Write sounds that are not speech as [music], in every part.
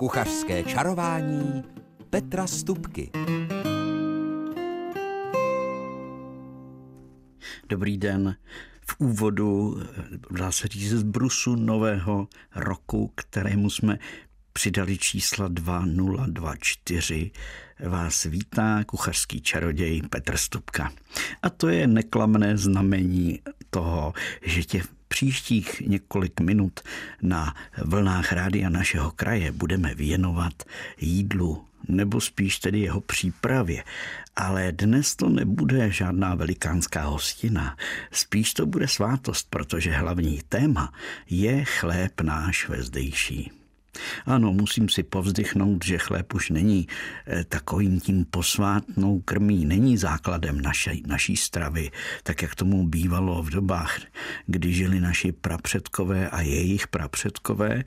Kuchařské čarování Petra Stupky. Dobrý den. V úvodu, dá se říct, z brusu nového roku, kterému jsme přidali čísla 2024, vás vítá kuchařský čaroděj Petr Stupka. A to je neklamné znamení toho, že tě příštích několik minut na vlnách rádia našeho kraje budeme věnovat jídlu nebo spíš tedy jeho přípravě. Ale dnes to nebude žádná velikánská hostina, spíš to bude svátost, protože hlavní téma je chléb náš vezdejší. Ano, musím si povzdychnout, že chléb už není eh, takovým tím posvátnou krmí, není základem naší, naší stravy, tak jak tomu bývalo v dobách, kdy žili naši prapředkové a jejich prapředkové.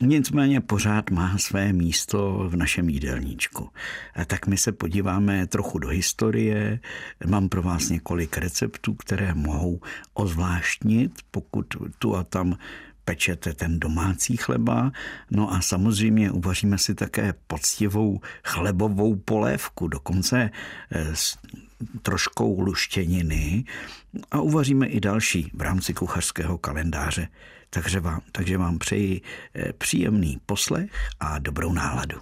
Nicméně pořád má své místo v našem jídelníčku. A tak my se podíváme trochu do historie. Mám pro vás několik receptů, které mohou ozvláštnit, pokud tu a tam pečete ten domácí chleba. No a samozřejmě uvaříme si také poctivou chlebovou polévku, dokonce eh, s troškou luštěniny a uvaříme i další v rámci kuchařského kalendáře. Takže vám, takže vám přeji eh, příjemný poslech a dobrou náladu.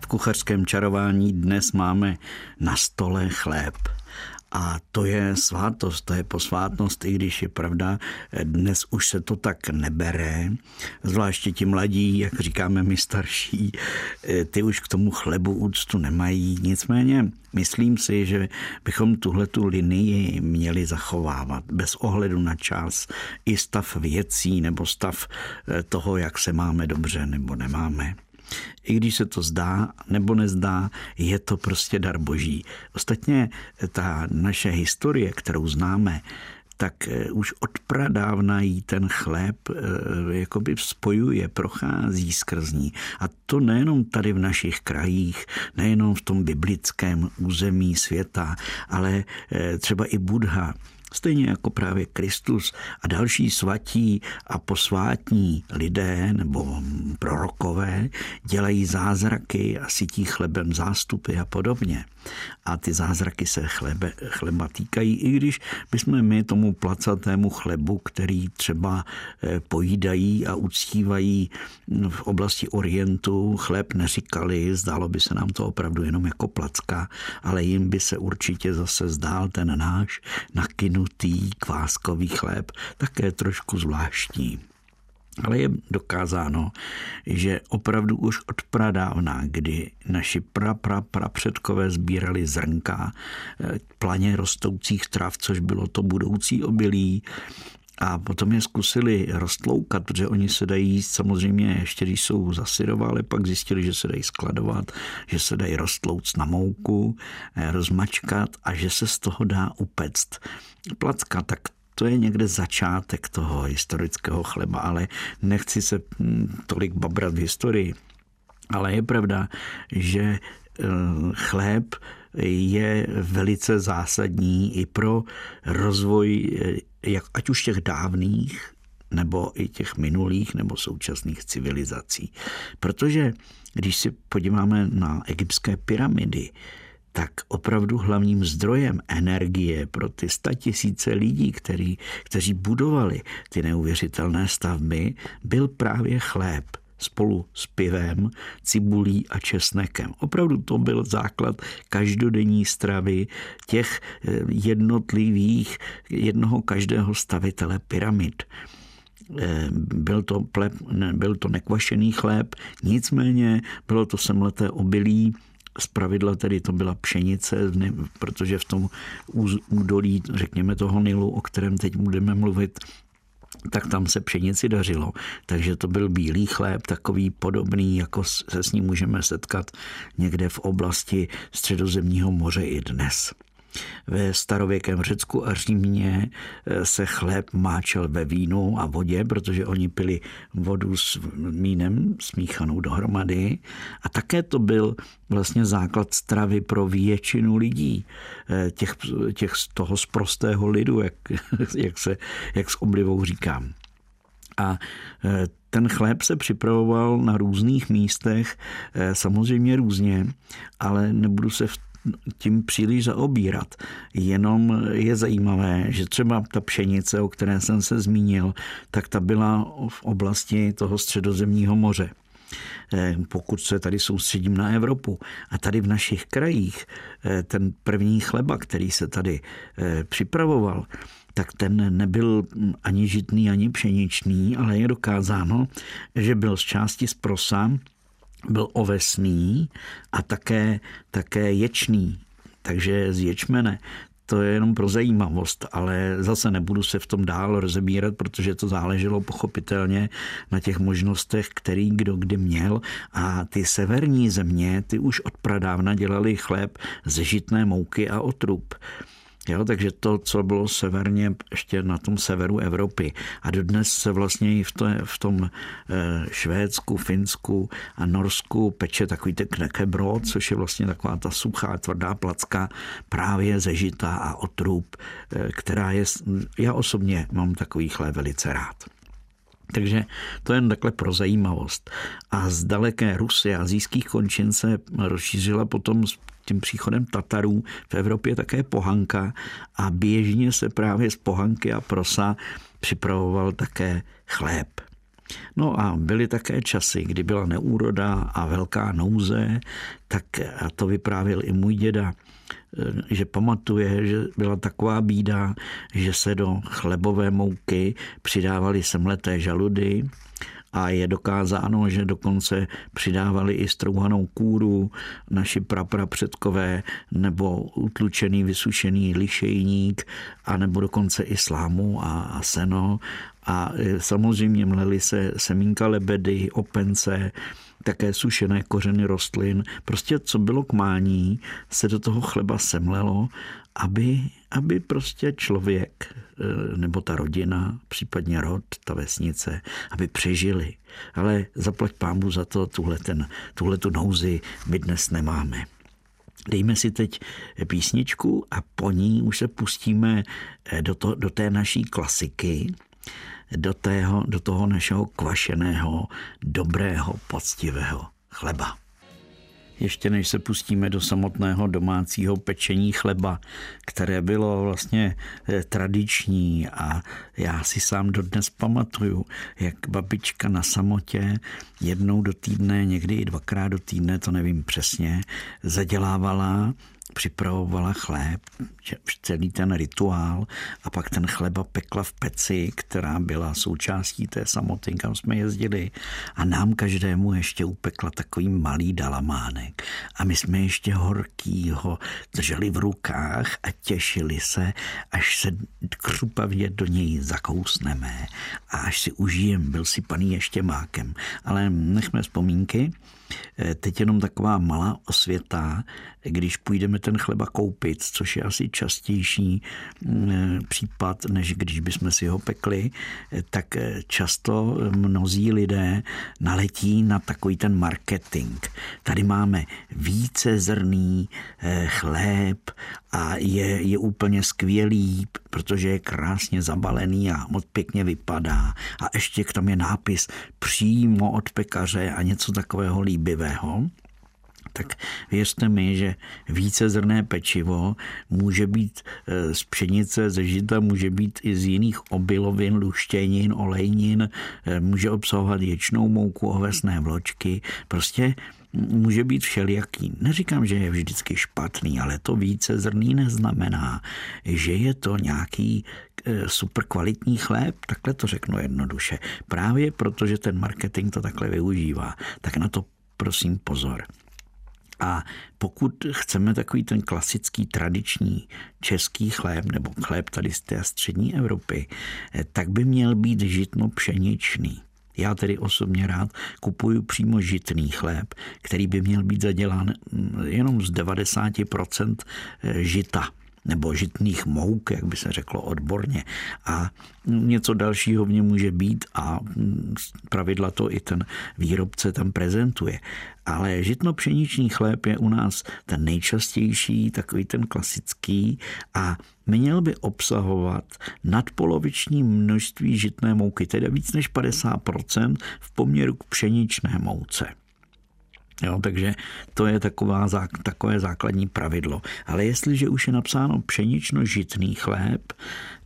V kuchařském čarování dnes máme na stole chléb. A to je svátost, to je posvátnost, i když je pravda, dnes už se to tak nebere, zvláště ti mladí, jak říkáme my starší, ty už k tomu chlebu úctu nemají. Nicméně myslím si, že bychom tuhle tu linii měli zachovávat bez ohledu na čas i stav věcí nebo stav toho, jak se máme dobře nebo nemáme. I když se to zdá nebo nezdá, je to prostě dar boží. Ostatně ta naše historie, kterou známe, tak eh, už od pradávna jí ten chléb eh, jakoby spojuje, prochází skrz ní. A to nejenom tady v našich krajích, nejenom v tom biblickém území světa, ale eh, třeba i Buddha Stejně jako právě Kristus a další svatí a posvátní lidé nebo prorokové dělají zázraky a sytí chlebem zástupy a podobně. A ty zázraky se chlebe, chleba týkají, i když bychom my tomu placatému chlebu, který třeba eh, pojídají a uctívají v oblasti Orientu, chléb neříkali, zdálo by se nám to opravdu jenom jako placka, ale jim by se určitě zase zdál ten náš nakinu hustý kváskový chléb, také trošku zvláštní. Ale je dokázáno, že opravdu už od pradávna, kdy naši pra, pra, pra předkové sbírali zrnka eh, planě rostoucích trav, což bylo to budoucí obilí, a potom je zkusili roztloukat, protože oni se dají samozřejmě ještě, když jsou zasyrová, ale pak zjistili, že se dají skladovat, že se dají roztlouct na mouku, eh, rozmačkat a že se z toho dá upect placka, tak to je někde začátek toho historického chleba, ale nechci se hm, tolik babrat v historii. Ale je pravda, že eh, chléb je velice zásadní i pro rozvoj eh, jak, ať už těch dávných, nebo i těch minulých nebo současných civilizací. Protože když si podíváme na egyptské pyramidy, tak opravdu hlavním zdrojem energie pro ty tisíce lidí, který, kteří budovali ty neuvěřitelné stavby, byl právě chléb spolu s pivem, cibulí a česnekem. Opravdu to byl základ každodenní stravy těch eh, jednotlivých, jednoho každého stavitele pyramid eh, byl to, pleb, ne, byl to nekvašený chléb, nicméně bylo to semleté obilí, z pravidla tedy to byla pšenice, protože v tom údolí, řekněme toho Nilu, o kterém teď budeme mluvit, tak tam se pšenici dařilo. Takže to byl bílý chléb, takový podobný, jako se s ním můžeme setkat někde v oblasti středozemního moře i dnes. Ve starověkém Řecku a Římě eh, se chléb máčel ve vínu a vodě, protože oni pili vodu s mínem smíchanou dohromady. A také to byl vlastně základ stravy pro většinu lidí, eh, těch, těch z toho sprostého lidu, jak, [laughs] jak, se, jak s oblivou říkám. A eh, ten chléb se připravoval na různých místech, samozřejmě různě, ale nebudu se v tím příliš zaobírat. Jenom je zajímavé, že třeba ta pšenice, o které jsem se zmínil, tak ta byla v oblasti toho středozemního moře. Eh, pokud se tady soustředím na Evropu. A tady v našich krajích eh, ten první chleba, který se tady eh, připravoval, tak ten nebyl ani žitný, ani pšeničný, ale je dokázáno, že byl z části z prosa, byl ovesný a také, také ječný, takže z ječmene to je jenom pro zajímavost, ale zase nebudu se v tom dál rozebírat, protože to záleželo pochopitelně na těch možnostech, který kdo kdy měl a ty severní země, ty už od pradávna dělali chléb ze žitné mouky a otrub. Jo, takže to, co bylo severně, ještě na tom severu Evropy. A dodnes se vlastně i v, to, v tom eh, Švédsku, Finsku a Norsku peče takový ten knekebrod, což je vlastně taková ta suchá, tvrdá placka právě ze žita a otrub, eh, která je, já osobně mám takový chléb velice rád. Takže to je jen takhle pro zajímavost. A z daleké Rusy a azijských končin se rozšířila potom tím příchodem Tatarů v Evropě také pohanka a běžně se právě z pohanky a prosa připravoval také chléb. No a byly také časy, kdy byla neúroda a velká nouze, tak a to vyprávěl i můj děda, že pamatuje, že byla taková bída, že se do chlebové mouky přidávaly semleté žaludy a je dokázáno, že dokonce přidávali i strouhanou kůru naši praprapředkové nebo utlučený, vysušený lišejník a nebo dokonce i slámu a seno a e, samozřejmě mleli se semínka lebedy, opence, také sušené kořeny rostlin. Prostě co bylo k mání, se do toho chleba semlelo, aby, aby prostě člověk e, nebo ta rodina, případně rod, ta vesnice, aby přežili. Ale zaplať pámu za to, tuhle, ten, tuhle tu nouzi my dnes nemáme. Dejme si teď písničku a po ní už se pustíme e, do, to, do té naší klasiky, do, tého, do toho našeho kvašeného, dobrého, poctivého chleba. Ještě než se pustíme do samotného domácího pečení chleba, které bylo vlastně eh, tradiční. A já si sám dodnes pamatuju, jak babička na samotě jednou do týdne, někdy i dvakrát do týdne, to nevím přesně, zadělávala připravovala chléb, celý ten rituál a pak ten chleba pekla v peci, která byla součástí té samoty, kam jsme jezdili a nám každému ještě upekla takový malý dalamánek a my jsme ještě horkýho drželi v rukách a těšili se, až se křupavě do něj zakousneme a až si užijem, byl si paný ještě mákem. Ale nechme vzpomínky. Eh, teď jenom taková malá osvěta, když půjdeme ten chleba koupit, což je asi častější mm, eh, případ, než když bychom si ho pekli, eh, tak často mnozí lidé naletí na takový ten marketing. Tady máme více zrný chléb a je, je úplně skvělý, protože je krásně zabalený a moc pěkně vypadá. A ještě k tam je nápis přímo od pekaře a něco takového líbivého tak věřte mi, že více zrné pečivo může být e, z pšenice, ze žita, může být i z jiných obilovin, luštěnin, olejnin, e, může obsahovat ječnou mouku, ovesné vločky, prostě může být všelijaký. Neříkám, že je vždycky špatný, ale to více zrný neznamená, že je to nějaký e, super kvalitní chléb, takhle to řeknu jednoduše. Právě protože ten marketing to takhle využívá, tak na to prosím pozor. A pokud chceme takový ten klasický tradiční český chléb nebo chléb tady z té střední Evropy, e, tak by měl být žitno pšeničný. Já tedy osobně rád kupuju přímo žitný chléb, který by měl být zadělán mm, jenom z 90% eh, žita. Nebo žitných mouk, jak by se řeklo odborně. A něco dalšího v něm může být a pravidla to i ten výrobce tam prezentuje. Ale žitno-pšeničný chléb je u nás ten nejčastější, takový ten klasický a měl by obsahovat nadpoloviční množství žitné mouky, teda víc než 50% v poměru k pšeničné mouce. Jo, takže to je taková, takové základní pravidlo. Ale jestliže už je napsáno pšenično-žitný chléb,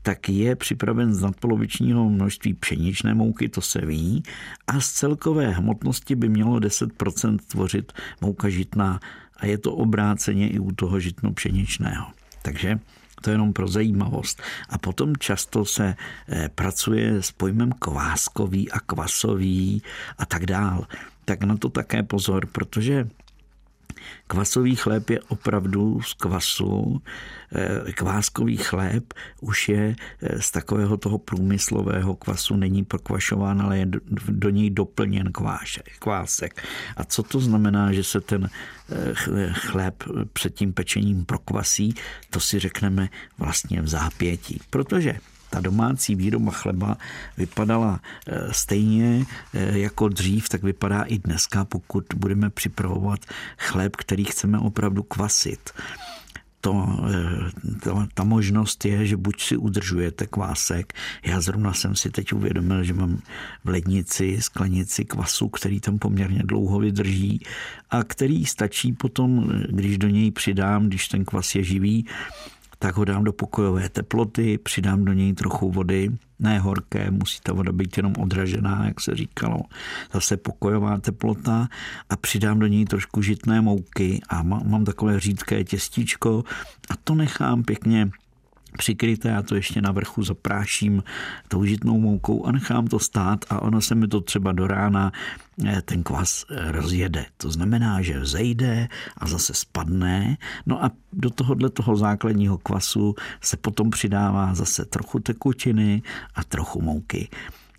tak je připraven z nadpolovičního množství pšeničné mouky, to se ví, a z celkové hmotnosti by mělo 10% tvořit mouka žitná a je to obráceně i u toho žitno-pšeničného. Takže to je jenom pro zajímavost. A potom často se eh, pracuje s pojmem kváskový a kvasový a tak dál. Tak na to také pozor, protože Kvasový chléb je opravdu z kvasu. Eh, kváskový chléb už je eh, z takového toho průmyslového kvasu, není prokvašován, ale je do něj doplněn kvásek. A co to znamená, že se ten eh, chléb před tím pečením prokvasí, to si řekneme vlastně v zápětí. Protože ta domácí výroba chleba vypadala eh, stejně eh, jako dřív, tak vypadá i dneska, pokud budeme připravovat chléb, který chceme opravdu kvasit. To, eh, to, ta možnost je, že buď si udržujete kvásek, já zrovna jsem si teď uvědomil, že mám v lednici sklenici kvasu, který tam poměrně dlouho vydrží a který stačí potom, když do něj přidám, když ten kvas je živý, tak ho dám do pokojové teploty, přidám do něj trochu vody, ne horké, musí ta voda být jenom odražená, jak se říkalo, zase pokojová teplota a přidám do něj trošku žitné mouky. A mám takové řídké těstíčko a to nechám pěkně přikryté, já to ještě na vrchu zapráším tou žitnou moukou a nechám to stát a ono se mi to třeba do rána eh, ten kvas eh, rozjede. To znamená, že vzejde a zase spadne. No a do tohohle toho základního kvasu se potom přidává zase trochu tekutiny a trochu mouky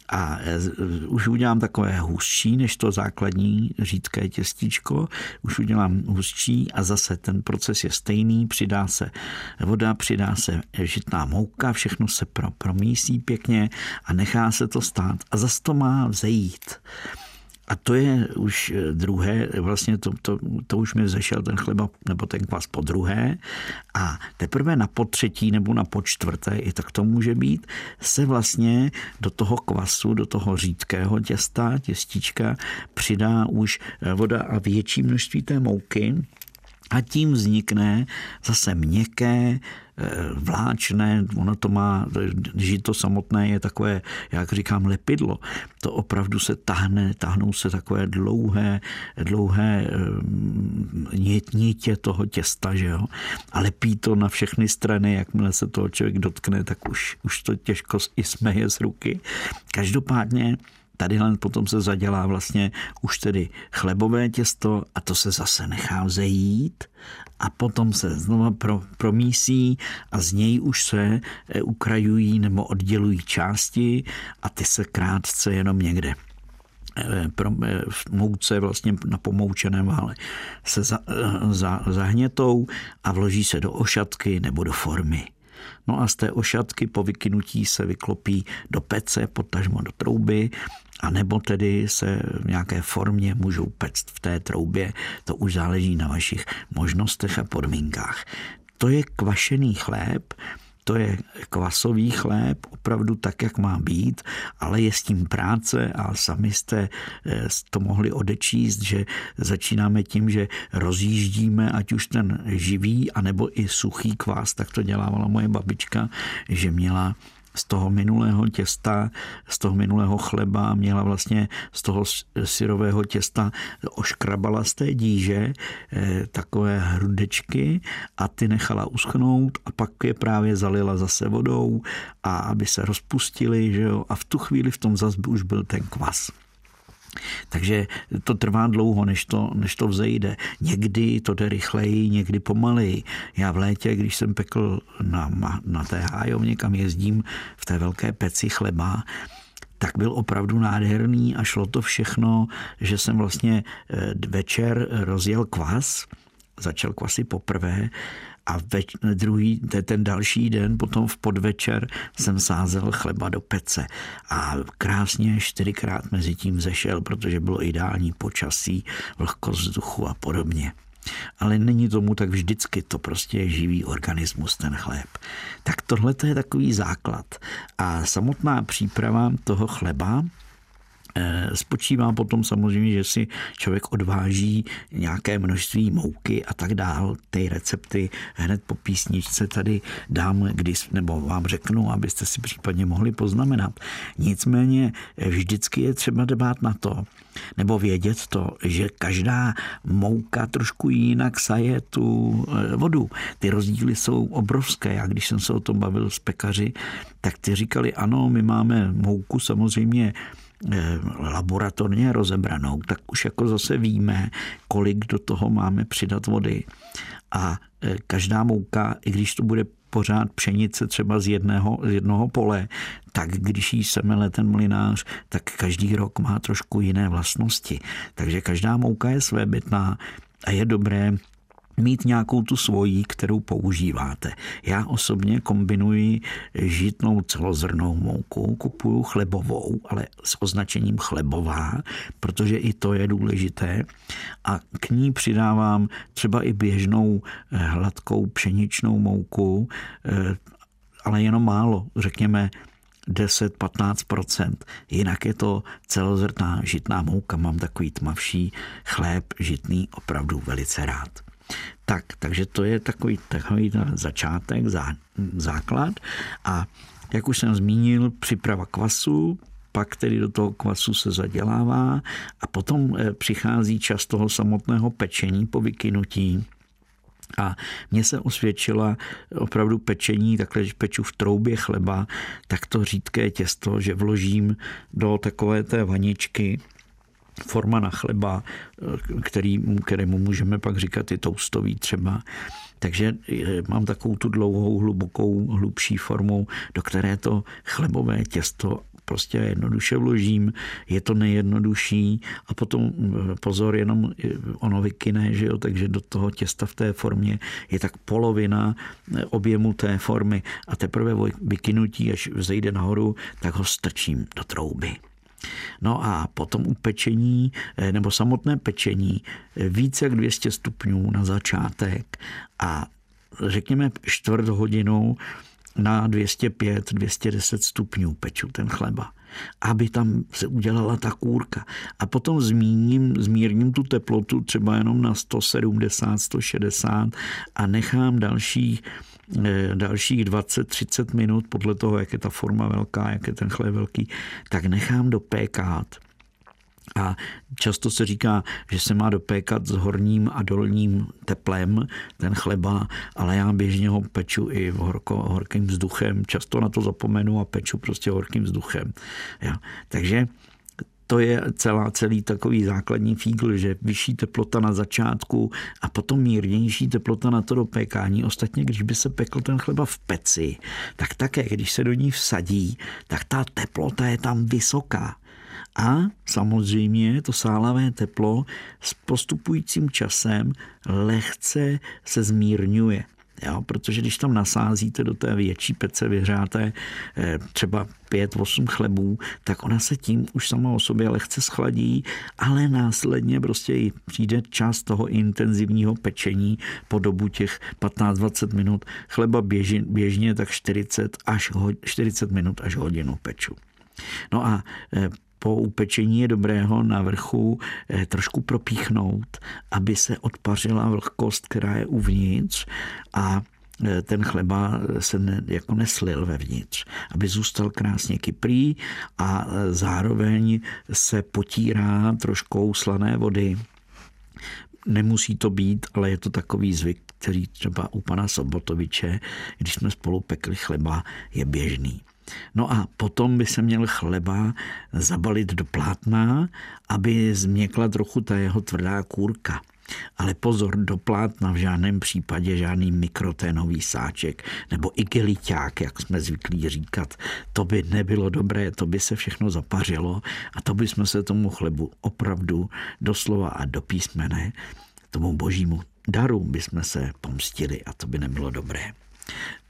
a e, už udělám takové hustší než to základní řídké těstíčko, už udělám hustší a zase ten proces je stejný, přidá se voda, přidá se žitná mouka, všechno se pro, promísí pěkně a nechá se to stát. A zase to má vzejít. A to je už eh, druhé, vlastně to, to, to už mi zešel ten chleba nebo ten kvas po druhé. A teprve na potřetí nebo na počtvrté, i tak to může být, se vlastně do toho kvasu, do toho řídkého těsta, těstíčka přidá už eh, voda a větší množství té mouky, a tím vznikne zase měkké, eh, vláčné, ono to má, žito samotné je takové, jak říkám, lepidlo. To opravdu se tahne, tahnou se takové dlouhé, dlouhé eh, nítě toho těsta, že jo? A lepí to na všechny strany, jakmile se toho člověk dotkne, tak už, už to těžko i smeje z ruky. Každopádně Tady potom se zadělá vlastně už tedy chlebové těsto a to se zase nechá vzejít a potom se znova pro, promísí a z něj už se eh, ukrajují nebo oddělují části a ty se krátce jenom někde eh, eh, v mouce vlastně na pomoučeném vále se za, za, zahnětou a vloží se do ošatky nebo do formy. No a z té ošatky po vykynutí se vyklopí do pece, potažmo do trouby a nebo tedy se v nějaké formě můžou pect v té troubě, to už záleží na vašich možnostech a podmínkách. To je kvašený chléb, to je kvasový chléb, opravdu tak, jak má být, ale je s tím práce a sami jste eh, to mohli odečíst, že začínáme tím, že rozjíždíme ať už ten živý, anebo i suchý kvás, tak to dělávala moje babička, že měla z toho minulého těsta, z toho minulého chleba měla vlastně z toho syrového těsta oškrabala z té díže eh, takové hrudečky a ty nechala uschnout a pak je právě zalila zase vodou a aby se rozpustili, že jo, a v tu chvíli v tom zas už byl ten kvas. Takže to trvá dlouho, než to, než to vzejde. Někdy to jde rychleji, někdy pomaleji. Já v létě, když jsem pekl na, na té hájovně, kam jezdím v té velké peci chleba, tak byl opravdu nádherný a šlo to všechno, že jsem vlastně eh, večer rozjel kvas, začal kvasy poprvé a ve, druhý, ten další den, potom v podvečer jsem sázel chleba do pece a krásně čtyřikrát mezi tím zešel, protože bylo ideální počasí, vlhkost vzduchu a podobně. Ale není tomu tak vždycky, to prostě je živý organismus, ten chléb. Tak tohle je takový základ. A samotná příprava toho chleba, spočívá potom samozřejmě, že si člověk odváží nějaké množství mouky a tak dál. Ty recepty hned po písničce tady dám, když, nebo vám řeknu, abyste si případně mohli poznamenat. Nicméně eh, vždycky je třeba dbát na to, nebo vědět to, že každá mouka trošku jinak saje tu eh, vodu. Ty rozdíly jsou obrovské. Já když jsem se o tom bavil s pekaři, tak ty říkali, ano, my máme mouku samozřejmě Eh, laboratorně rozebranou, tak už jako zase víme, kolik do toho máme přidat vody. A eh, každá mouka, i když to bude pořád pšenice třeba z jednoho, z jednoho pole, tak když jí semele ten mlinář, tak každý rok má trošku jiné vlastnosti. Takže každá mouka je svébytná a je dobré mít nějakou tu svoji, kterou používáte. Já osobně kombinuji žitnou celozrnou mouku, kupuju chlebovou, ale s označením chlebová, protože i to je důležité. A k ní přidávám třeba i běžnou eh, hladkou pšeničnou mouku, eh, ale jenom málo, řekněme 10-15%. Jinak je to celozrná žitná mouka. Mám takový tmavší chléb žitný opravdu velice rád. Tak, takže to je takový, takový začátek, zá, základ. A jak už jsem zmínil, příprava kvasu, pak tedy do toho kvasu se zadělává a potom eh, přichází čas toho samotného pečení po vykynutí. A mně se osvědčila opravdu pečení, takhle, když peču v troubě chleba, tak to řídké těsto, že vložím do takové té vaničky, forma na chleba, který, kterému můžeme pak říkat i toustový třeba. Takže eh, mám takovou tu dlouhou, hlubokou, hlubší formu, do které to chlebové těsto prostě jednoduše vložím, je to nejjednodušší a potom eh, pozor, jenom eh, ono vykyne, že jo, takže do toho těsta v té formě je tak polovina objemu té formy a teprve vykynutí, až vzejde nahoru, tak ho strčím do trouby. No a potom u pečení, eh, nebo samotné pečení, eh, více jak 200 stupňů na začátek a řekněme čtvrt hodinu na 205, 210 stupňů peču ten chleba aby tam se udělala ta kůrka. A potom zmíním, zmírním tu teplotu třeba jenom na 170, 160 a nechám dalších Eh, dalších 20-30 minut, podle toho, jak je ta forma velká, jak je ten chléb velký, tak nechám dopékat. A často se říká, že se má dopékat s horním a dolním teplem ten chleba, ale já běžně ho peču i horko, horkým vzduchem. Často na to zapomenu a peču prostě horkým vzduchem. Ja. Takže to je celá, celý takový základní fígl, že vyšší teplota na začátku a potom mírnější teplota na to dopékání. Ostatně, když by se pekl ten chleba v peci, tak také, když se do ní vsadí, tak ta teplota je tam vysoká. A samozřejmě to sálavé teplo s postupujícím časem lehce se zmírňuje. Jo, protože když tam nasázíte do té větší pece, vyhřáte eh, třeba 5-8 chlebů, tak ona se tím už sama o sobě lehce schladí, ale následně prostě přijde čas toho intenzivního pečení po dobu těch 15-20 minut. Chleba běžně, běžně tak 40, až, 40 minut až hodinu peču. No a eh, po upečení je dobrého na vrchu eh, trošku propíchnout, aby se odpařila vlhkost, která je uvnitř a eh, ten chleba se ne, jako neslil vevnitř, aby zůstal krásně kyprý a eh, zároveň se potírá troškou slané vody. Nemusí to být, ale je to takový zvyk, který třeba u pana Sobotoviče, když jsme spolu pekli chleba, je běžný. No a potom by se měl chleba zabalit do plátna, aby změkla trochu ta jeho tvrdá kůrka. Ale pozor, do plátna v žádném případě žádný mikroténový sáček nebo igeliťák, jak jsme zvyklí říkat. To by nebylo dobré, to by se všechno zapařilo a to by jsme se tomu chlebu opravdu doslova a do písmene tomu božímu daru bychom se pomstili a to by nebylo dobré.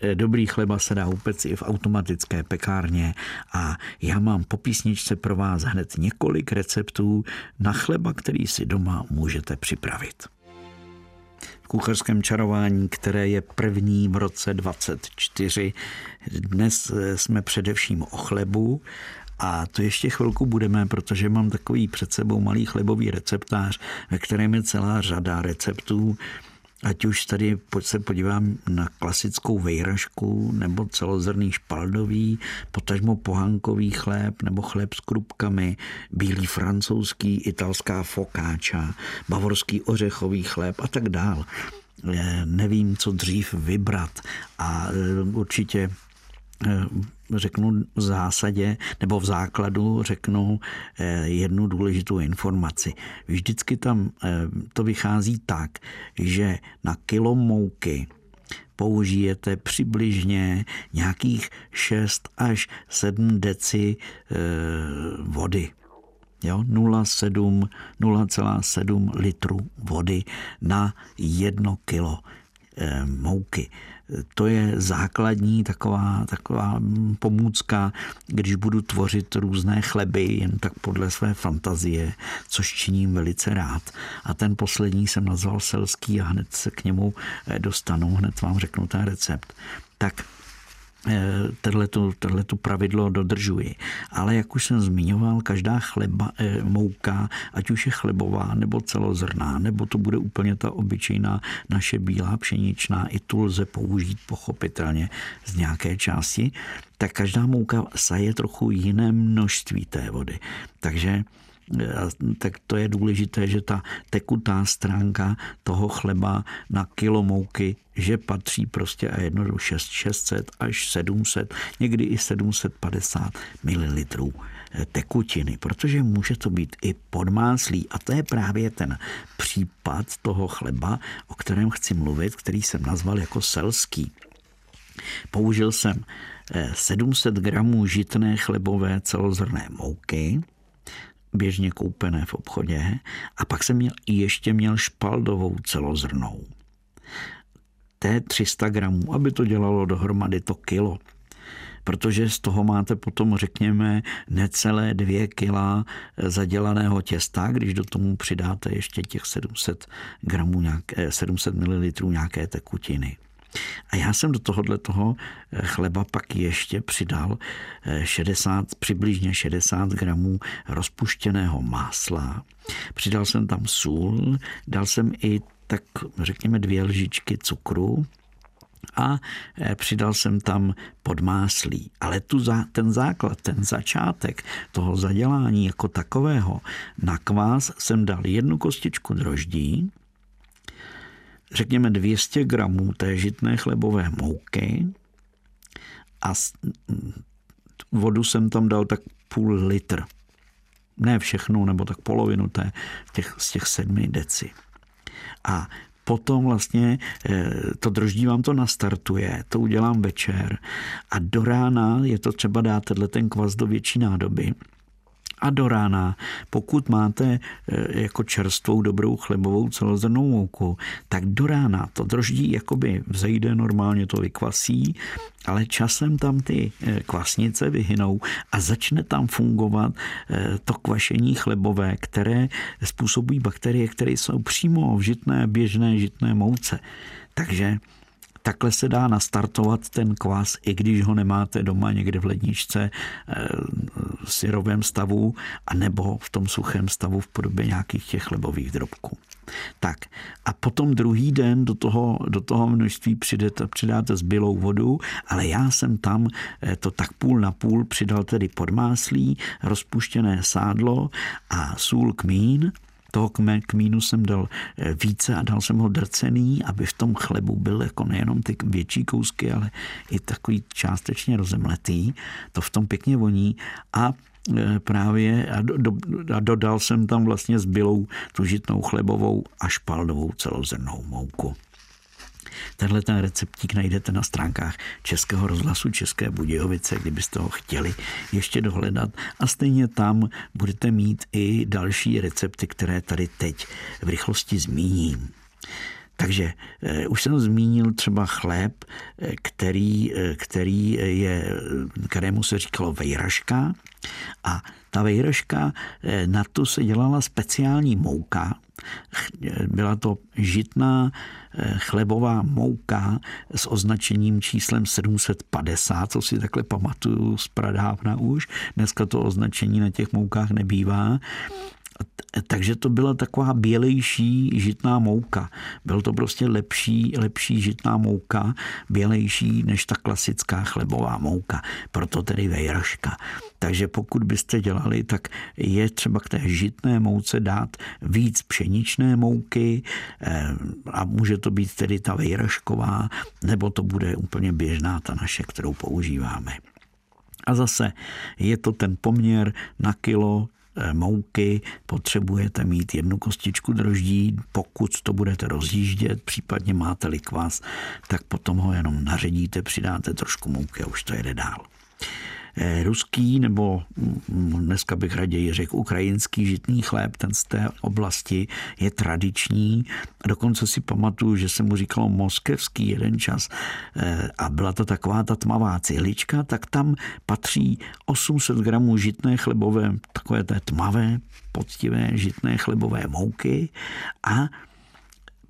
Eh, dobrý chleba se dá upec i v automatické pekárně a já mám po písničce pro vás hned několik receptů na chleba, který si doma můžete připravit. V kuchařském čarování, které je první v roce 24. Dnes eh, jsme především o chlebu a to ještě chvilku budeme, protože mám takový před sebou malý chlebový receptář, ve kterém je celá řada receptů, Ať už tady se podívám na klasickou vejrašku nebo celozrný špaldový, potažmo pohankový chléb nebo chléb s krupkami, bílý francouzský, italská fokáča, bavorský ořechový chléb a tak dál. Nevím, co dřív vybrat a e, určitě řeknu v zásadě nebo v základu řeknu eh, jednu důležitou informaci. Vždycky tam eh, to vychází tak, že na kilo mouky použijete přibližně nějakých 6 až 7 deci eh, vody. Jo, 0,7, 0,7 litru vody na jedno kilo mouky to je základní taková, taková pomůcka, když budu tvořit různé chleby jen tak podle své fantazie, což činím velice rád. A ten poslední jsem nazval selský a hned se k němu eh, dostanu, hned vám řeknu ten recept. Tak Eh, tu pravidlo dodržuji. Ale jak už jsem zmiňoval, každá chleba, eh, mouka, ať už je chlebová nebo celozrná, nebo to bude úplně ta obyčejná naše bílá pšeničná, i tu lze použít pochopitelně z nějaké části, tak každá mouka saje trochu jiné množství té vody. Takže tak to je důležité, že ta tekutá stránka toho chleba na kilo mouky, že patří prostě a jedno 600 až 700, někdy i 750 ml tekutiny, protože může to být i podmáslí. A to je právě ten případ toho chleba, o kterém chci mluvit, který jsem nazval jako selský. Použil jsem 700 eh, gramů žitné chlebové celozrné mouky, běžně koupené v obchodě a pak jsem měl, ještě měl špaldovou celozrnou. Té 300 gramů, aby to dělalo dohromady to kilo protože z toho máte potom, řekněme, necelé dvě kila zadělaného těsta, když do tomu přidáte ještě těch 700 gramů, nějaké, 700 ml nějaké tekutiny. A já jsem do tohohle toho eh, chleba pak ještě přidal 60, eh, přibližně 60 gramů rozpuštěného másla. Přidal jsem tam sůl, dal jsem i tak řekněme dvě lžičky cukru, a eh, přidal jsem tam podmáslí. Ale tu za, ten základ, ten začátek toho zadělání jako takového, na kvás jsem dal jednu kostičku droždí, řekněme 200 gramů té žitné chlebové mouky a vodu jsem tam dal tak půl litr. Ne všechnu, nebo tak polovinu té, těch, z těch sedmi deci. A potom vlastně eh, to droždí vám to nastartuje, to udělám večer a do rána je to třeba dát tenhle ten kvas do větší nádoby a do rána, pokud máte e, jako čerstvou dobrou chlebovou celozrnou mouku, tak do rána to droždí jakoby vzejde, normálně to vykvasí, ale časem tam ty e, kvasnice vyhynou a začne tam fungovat e, to kvašení chlebové, které způsobují bakterie, které jsou přímo v žitné, běžné žitné mouce. Takže Takhle se dá nastartovat ten kvas, i když ho nemáte doma někde v ledničce eh, v syrovém stavu, anebo v tom suchém stavu v podobě nějakých těch chlebových drobků. Tak a potom druhý den do toho, do toho množství přidáte, přidáte zbylou vodu, ale já jsem tam eh, to tak půl na půl přidal tedy podmáslí, rozpuštěné sádlo a sůl kmín, toho kmínu jsem dal eh, více a dal jsem ho drcený, aby v tom chlebu byl jako nejenom ty větší kousky, ale i takový částečně rozemletý. To v tom pěkně voní a eh, právě a, do, a dodal jsem tam vlastně zbylou tu žitnou chlebovou a špaldovou celozrnou mouku. Tenhle ten receptík najdete na stránkách Českého rozhlasu České Budějovice, kdybyste ho chtěli ještě dohledat. A stejně tam budete mít i další recepty, které tady teď v rychlosti zmíním. Takže eh, už jsem zmínil třeba chléb, eh, který, eh, který je, kterému se říkalo vejraška a ta vejraška, na to se dělala speciální mouka, byla to žitná chlebová mouka s označením číslem 750, co si takhle pamatuju z pradávna už. Dneska to označení na těch moukách nebývá takže to byla taková bělejší žitná mouka. Byl to prostě lepší, lepší žitná mouka, bělejší než ta klasická chlebová mouka. Proto tedy vejraška. Takže pokud byste dělali, tak je třeba k té žitné mouce dát víc pšeničné mouky eh, a může to být tedy ta vejrašková, nebo to bude úplně běžná ta naše, kterou používáme. A zase je to ten poměr na kilo mouky, potřebujete mít jednu kostičku droždí, pokud to budete rozjíždět, případně máte-li kvas, tak potom ho jenom naředíte, přidáte trošku mouky a už to jede dál. Eh, ruský, nebo mm, dneska bych raději řekl ukrajinský žitný chléb, ten z té oblasti je tradiční. Dokonce si pamatuju, že se mu říkalo moskevský jeden čas eh, a byla to taková ta tmavá cihlička, tak tam patří 800 gramů žitné chlebové, takové té tmavé, poctivé žitné chlebové mouky a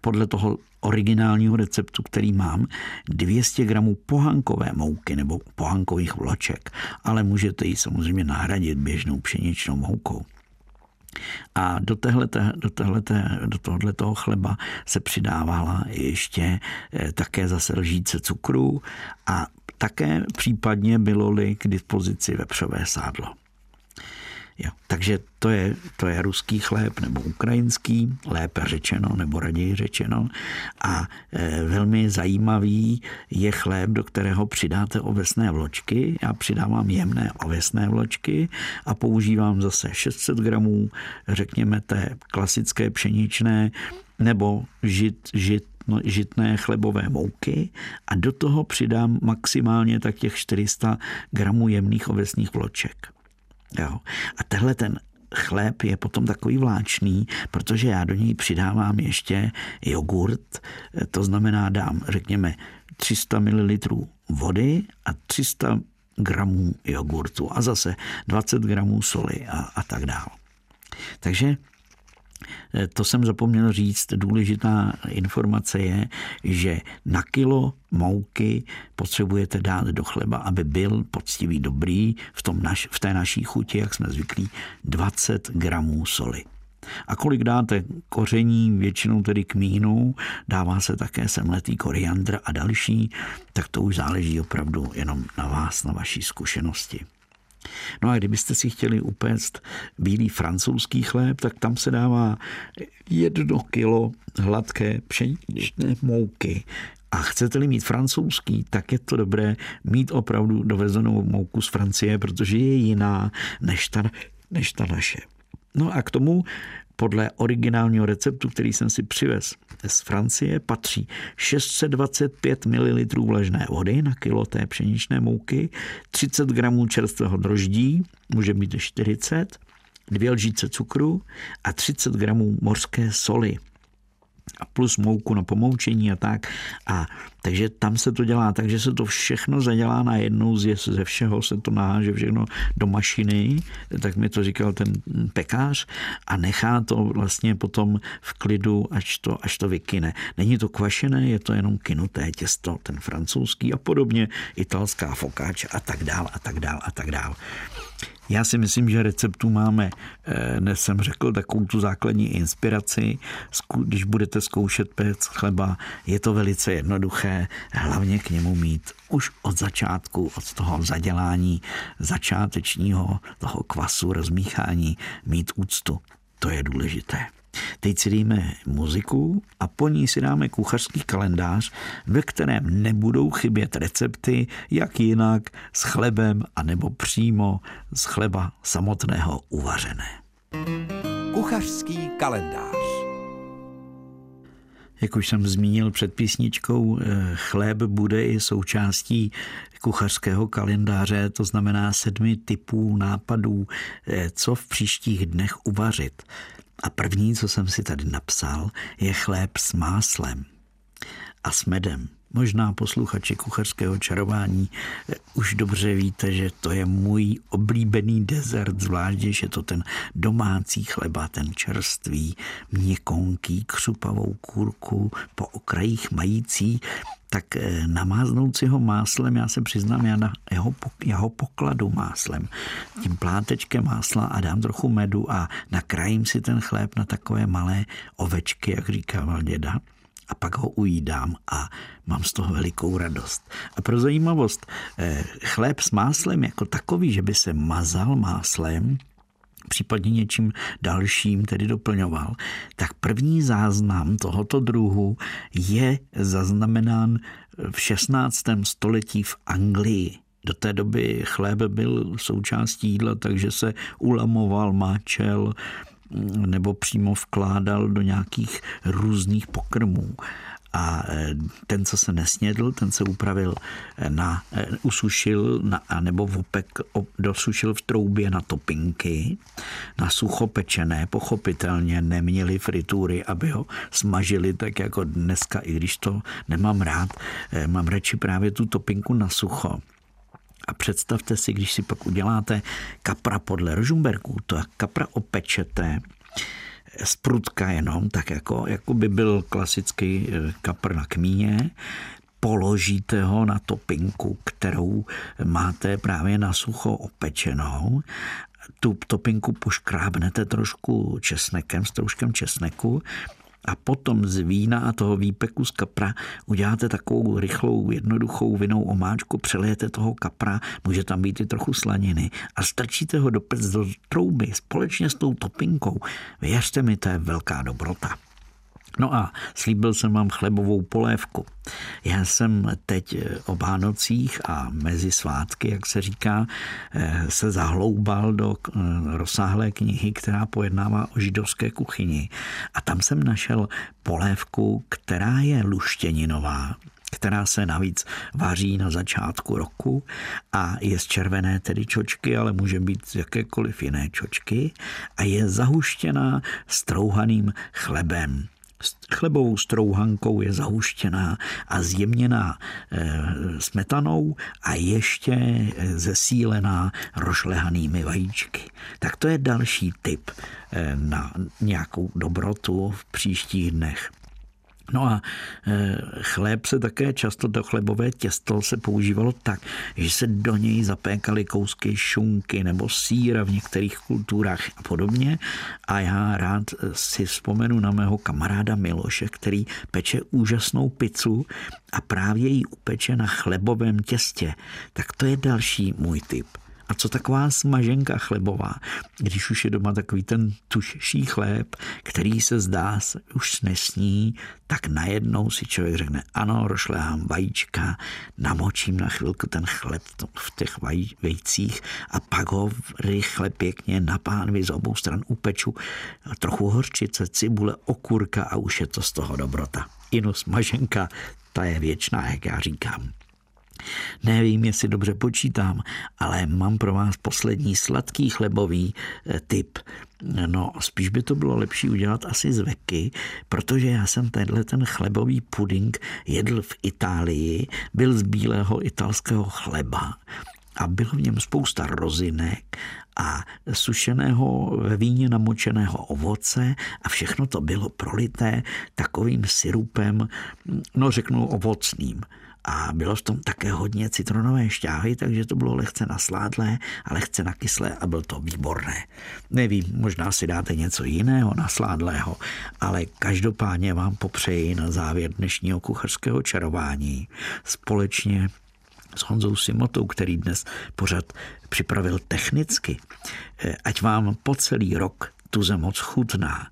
podle toho originálního receptu, který mám, 200 gramů pohankové mouky nebo pohankových vloček, ale můžete ji samozřejmě nahradit běžnou pšeničnou moukou. A do, téhleté, do, téhleté, do tohoto chleba se přidávala ještě eh, také zase lžíce cukru a také případně bylo-li k dispozici vepřové sádlo. Jo. Takže to je, to je ruský chléb nebo ukrajinský, lépe řečeno nebo raději řečeno. A e, velmi zajímavý je chléb, do kterého přidáte ovesné vločky. Já přidávám jemné ovesné vločky a používám zase 600 gramů, řekněme, té klasické pšeničné nebo žit, žit no, žitné chlebové mouky a do toho přidám maximálně tak těch 400 gramů jemných ovesných vloček. Jo. A tehle ten chléb je potom takový vláčný, protože já do něj přidávám ještě jogurt, to znamená dám, řekněme, 300 ml vody a 300 gramů jogurtu a zase 20 gramů soli a, a tak dále. Takže to jsem zapomněl říct, důležitá informace je, že na kilo mouky potřebujete dát do chleba, aby byl poctivý dobrý v, tom naš, v té naší chuti, jak jsme zvyklí, 20 gramů soli. A kolik dáte koření, většinou tedy kmínu, dává se také semletý koriandr a další, tak to už záleží opravdu jenom na vás, na vaší zkušenosti. No a kdybyste si chtěli upéct bílý francouzský chléb, tak tam se dává jedno kilo hladké pšeničné mouky. A chcete-li mít francouzský, tak je to dobré mít opravdu dovezenou mouku z Francie, protože je jiná než ta, než ta naše. No a k tomu podle originálního receptu, který jsem si přivez z Francie, patří 625 ml vlažné vody na kilo té pšeničné mouky, 30 gramů čerstvého droždí, může být 40, dvě lžíce cukru a 30 gramů mořské soli a plus mouku na pomoučení a tak. A takže tam se to dělá tak, že se to všechno zadělá na jednou z ze všeho se to naháže všechno do mašiny, tak mi to říkal ten pekář a nechá to vlastně potom v klidu, až to, až to vykyne. Není to kvašené, je to jenom kynuté těsto, ten francouzský a podobně, italská fokáč a tak dál a tak dál a tak dál. Já si myslím, že receptů máme, dnes jsem řekl, takovou tu základní inspiraci. Když budete zkoušet péct chleba, je to velice jednoduché, hlavně k němu mít už od začátku, od toho zadělání začátečního toho kvasu, rozmíchání, mít úctu. To je důležité. Teď si dejme muziku a po ní si dáme kuchařský kalendář, ve kterém nebudou chybět recepty, jak jinak s chlebem anebo přímo z chleba samotného uvařené. Kuchařský kalendář jak už jsem zmínil před písničkou, eh, chléb bude i součástí kuchařského kalendáře, to znamená sedmi typů nápadů, eh, co v příštích dnech uvařit. A první, co jsem si tady napsal, je chléb s máslem. a s medem. Možná posluchači kuchařského čarování eh, už dobře víte, že to je můj oblíbený dezert, zvlášť, že je to ten domácí chleba, ten čerstvý, měkonký, křupavou kůrku po okrajích mající, tak eh, namáznout si ho máslem, já se přiznám, já, na, jeho, já ho pokladu máslem, tím plátečkem másla a dám trochu medu a nakrajím si ten chléb na takové malé ovečky, jak říkával děda a pak ho ujídám a mám z toho velikou radost. A pro zajímavost, eh, chléb s máslem jako takový, že by se mazal máslem, případně něčím dalším tedy doplňoval, tak první záznam tohoto druhu je zaznamenán v 16. století v Anglii. Do té doby chléb byl součástí jídla, takže se ulamoval, máčel, nebo přímo vkládal do nějakých různých pokrmů. A e, ten, co se nesnědl, ten se upravil na, e, usušil na, nebo vopek, dosušil v troubě na topinky, na suchopečené, pochopitelně neměli fritury, aby ho smažili tak jako dneska, i když to nemám rád, e, mám radši právě tu topinku na sucho. A představte si, když si pak uděláte kapra podle Rožumberků, to kapra opečete, z prutka jenom, tak jako, jako by byl klasický eh, kapr na kmíně, položíte ho na topinku, kterou máte právě na sucho opečenou. Tu topinku poškrábnete trošku česnekem, s trouškem česneku a potom z vína a toho výpeku z kapra uděláte takovou rychlou, jednoduchou vinou omáčku, přelijete toho kapra, může tam být i trochu slaniny a strčíte ho do do trouby společně s tou topinkou. Věřte mi, to je velká dobrota. No a slíbil jsem vám chlebovou polévku. Já jsem teď o Vánocích a mezi svátky, jak se říká, eh, se zahloubal do eh, rozsáhlé knihy, která pojednává o židovské kuchyni. A tam jsem našel polévku, která je luštěninová, která se navíc vaří na začátku roku a je z červené tedy čočky, ale může být z jakékoliv jiné čočky a je zahuštěná strouhaným chlebem. Chlebovou strouhankou je zahuštěná a zjemněná eh, smetanou a ještě eh, zesílená rošlehanými vajíčky. Tak to je další tip eh, na nějakou dobrotu v příštích dnech. No a e, chléb se také často, to chlebové těsto se používalo tak, že se do něj zapékaly kousky šunky nebo síra v některých kulturách a podobně. A já rád si vzpomenu na mého kamaráda Miloše, který peče úžasnou pizzu a právě ji upeče na chlebovém těstě. Tak to je další můj tip. A co taková smaženka chlebová, když už je doma takový ten tušší chléb, který se zdá se už nesní, tak najednou si člověk řekne, ano, rošlehám vajíčka, namočím na chvilku ten chleb v těch vejcích a pak ho rychle pěkně na pánvi z obou stran upeču. Trochu horčice, cibule, okurka a už je to z toho dobrota. Inu smaženka, ta je věčná, jak já říkám. Nevím, jestli dobře počítám, ale mám pro vás poslední sladký chlebový eh, typ. No, spíš by to bylo lepší udělat asi z veky, protože já jsem tenhle ten chlebový puding jedl v Itálii, byl z bílého italského chleba a bylo v něm spousta rozinek a sušeného ve víně namočeného ovoce a všechno to bylo prolité takovým syrupem, no řeknu ovocným a bylo v tom také hodně citronové šťávy, takže to bylo lehce nasládlé a lehce nakyslé a bylo to výborné. Nevím, možná si dáte něco jiného nasládlého, ale každopádně vám popřeji na závěr dnešního kuchařského čarování společně s Honzou Simotou, který dnes pořad připravil technicky, ať vám po celý rok tuze moc chutná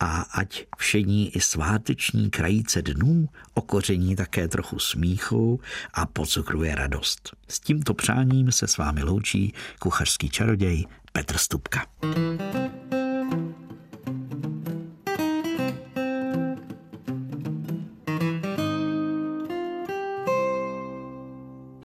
a ať všední i sváteční krajíce dnů okoření také trochu smíchu a pocukruje radost. S tímto přáním se s vámi loučí kuchařský čaroděj Petr Stupka. thank you